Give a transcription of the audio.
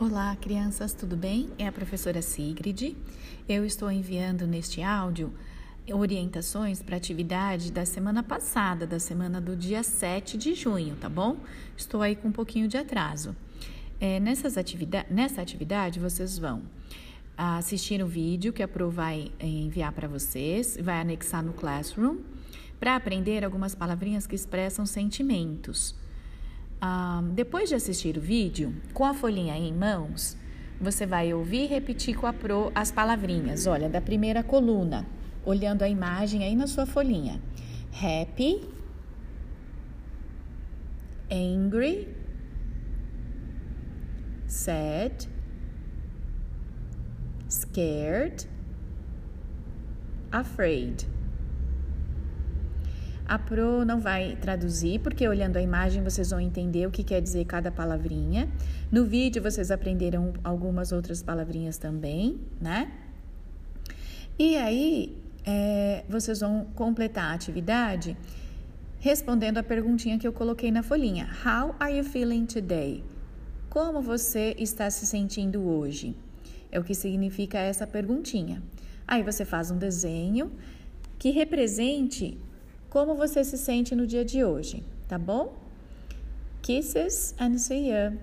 Olá, crianças, tudo bem? É a professora Sigrid. Eu estou enviando neste áudio orientações para atividade da semana passada, da semana do dia 7 de junho, tá bom? Estou aí com um pouquinho de atraso. É, nessas atividade, nessa atividade, vocês vão assistir o vídeo que a Pro vai enviar para vocês, vai anexar no Classroom, para aprender algumas palavrinhas que expressam sentimentos. Ah, depois de assistir o vídeo, com a folhinha em mãos, você vai ouvir e repetir com a Pro as palavrinhas. Olha, da primeira coluna, olhando a imagem aí na sua folhinha. Happy, angry, sad, scared, afraid. A Pro não vai traduzir, porque olhando a imagem vocês vão entender o que quer dizer cada palavrinha. No vídeo vocês aprenderam algumas outras palavrinhas também, né? E aí é, vocês vão completar a atividade respondendo a perguntinha que eu coloquei na folhinha. How are you feeling today? Como você está se sentindo hoje? É o que significa essa perguntinha. Aí você faz um desenho que represente como você se sente no dia de hoje, tá bom? Kisses and see you!